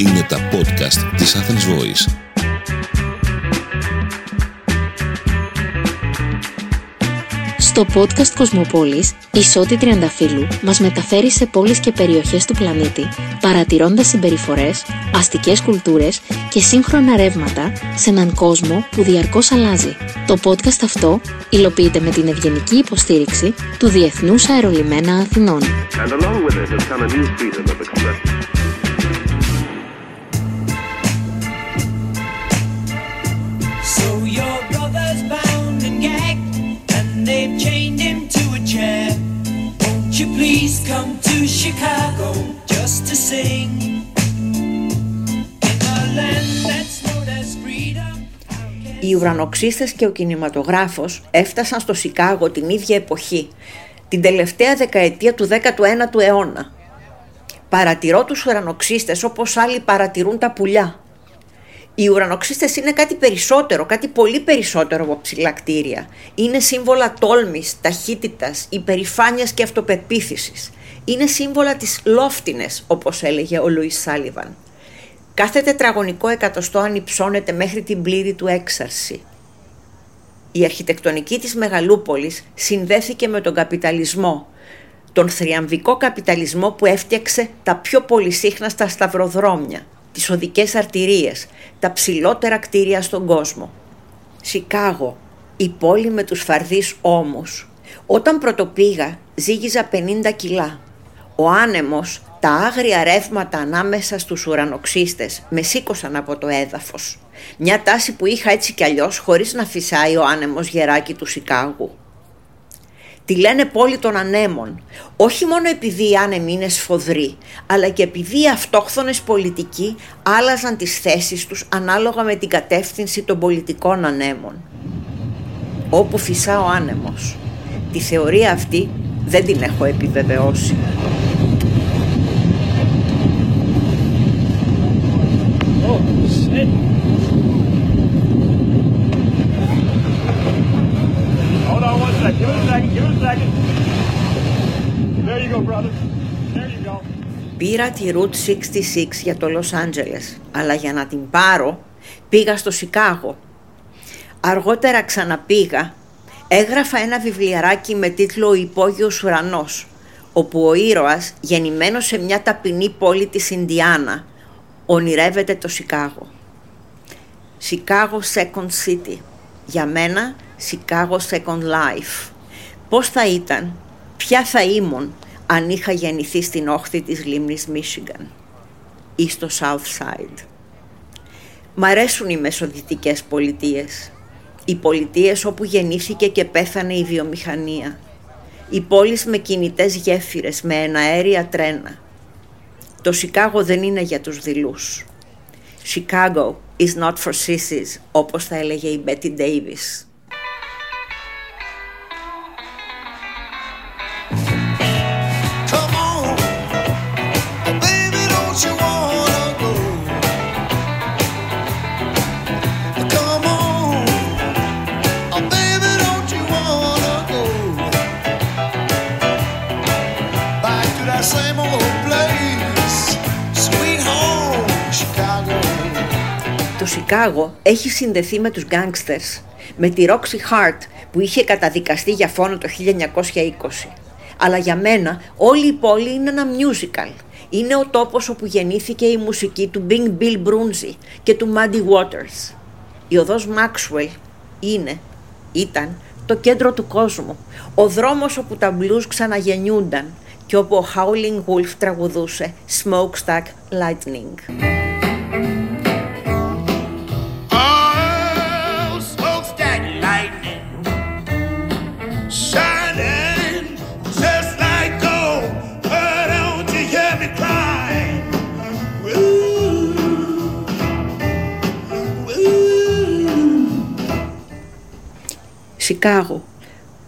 Είναι τα podcast της Athens Voice. Στο podcast Κοσμοπόλης, η Σώτη Τριανταφύλου μας μεταφέρει σε πόλεις και περιοχές του πλανήτη, παρατηρώντας συμπεριφορές, αστικές κουλτούρες και σύγχρονα ρεύματα σε έναν κόσμο που διαρκώς αλλάζει. Το podcast αυτό υλοποιείται με την ευγενική υποστήριξη του Διεθνούς Αερολιμένα Αθηνών. And along with it Chicago just to sing? In a land that's known as freedom. how can Οι ουρανοξύστες και ο κινηματογράφος έφτασαν στο Σικάγο την ίδια εποχή, την τελευταία δεκαετία του 19ου αιώνα. Παρατηρώ τους ουρανοξύστες όπως άλλοι παρατηρούν τα πουλιά. Οι ουρανοξύστες είναι κάτι περισσότερο, κάτι πολύ περισσότερο από ψηλά κτίρια. Είναι σύμβολα τόλμης, ταχύτητας, υπερηφάνειας και αυτοπεποίθησης. Είναι σύμβολα της λόφτινες, όπως έλεγε ο Λουίς Σάλιβαν. Κάθε τετραγωνικό εκατοστό ανυψώνεται μέχρι την πλήρη του έξαρση. Η αρχιτεκτονική της Μεγαλούπολης συνδέθηκε με τον καπιταλισμό, τον θριαμβικό καπιταλισμό που έφτιαξε τα πιο πολυσύχναστα σταυροδρόμια, τις οδικές αρτηρίες, τα ψηλότερα κτίρια στον κόσμο. Σικάγο, η πόλη με τους φαρδείς ώμους. Όταν πρωτοπήγα ζύγιζα 50 κιλά. Ο άνεμος, τα άγρια ρεύματα ανάμεσα στους ουρανοξύστες με σήκωσαν από το έδαφος. Μια τάση που είχα έτσι κι αλλιώς χωρίς να φυσάει ο άνεμος γεράκι του Σικάγου. Τη λένε πόλη των ανέμων, όχι μόνο επειδή οι άνεμοι είναι σφοδροί, αλλά και επειδή οι αυτόχθονες πολιτικοί άλλαζαν τις θέσεις τους ανάλογα με την κατεύθυνση των πολιτικών ανέμων. Όπου φυσά ο άνεμος. Τη θεωρία αυτή δεν την έχω επιβεβαιώσει. Πήρα τη Route 66 για το Λος Άντζελες, αλλά για να την πάρω πήγα στο Σικάγο. Αργότερα ξαναπήγα, έγραφα ένα βιβλιαράκι με τίτλο «Ο υπόγειος ουρανός», όπου ο ήρωας, γεννημένος σε μια ταπεινή πόλη της Ινδιάνα, ονειρεύεται το Σικάγο. Chicago Second City. Για μένα, Chicago Second Life. Πώς θα ήταν, ποια θα ήμουν αν είχα γεννηθεί στην όχθη της λίμνης Michigan ή στο South Side. Μ' αρέσουν οι μεσοδυτικές πολιτείες. Οι πολιτείες όπου γεννήθηκε και πέθανε η βιομηχανία. Οι πόλεις με κινητές γέφυρες, με εναέρια τρένα. Το Σικάγο δεν είναι για τους δειλούς. Chicago is not for sissies, όπως θα έλεγε η Betty Davis. Το Σικάγο έχει συνδεθεί με τους γκάνγκστερς, με τη Roxy Hart που είχε καταδικαστεί για φόνο το 1920. Αλλά για μένα όλη η πόλη είναι ένα musical. Είναι ο τόπος όπου γεννήθηκε η μουσική του Bing Bill Brunzi και του Muddy Waters. Η οδός Maxwell είναι, ήταν, το κέντρο του κόσμου. Ο δρόμος όπου τα blues ξαναγεννιούνταν και όπου ο Howling Wolf τραγουδούσε Smokestack Lightning. Oh, Σικάγο,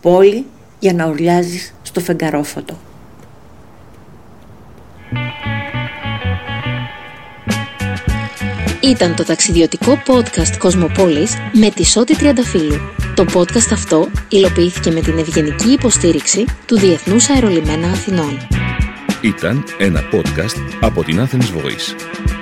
πόλη για να ουρλιάζεις στο φεγγαρόφωτο. Ήταν το ταξιδιωτικό podcast Κοσμοπόλης με τη Σώτη Τριανταφύλου. Το podcast αυτό υλοποιήθηκε με την ευγενική υποστήριξη του Διεθνούς Αερολιμένα Αθηνών. Ήταν ένα podcast από την Athens Voice.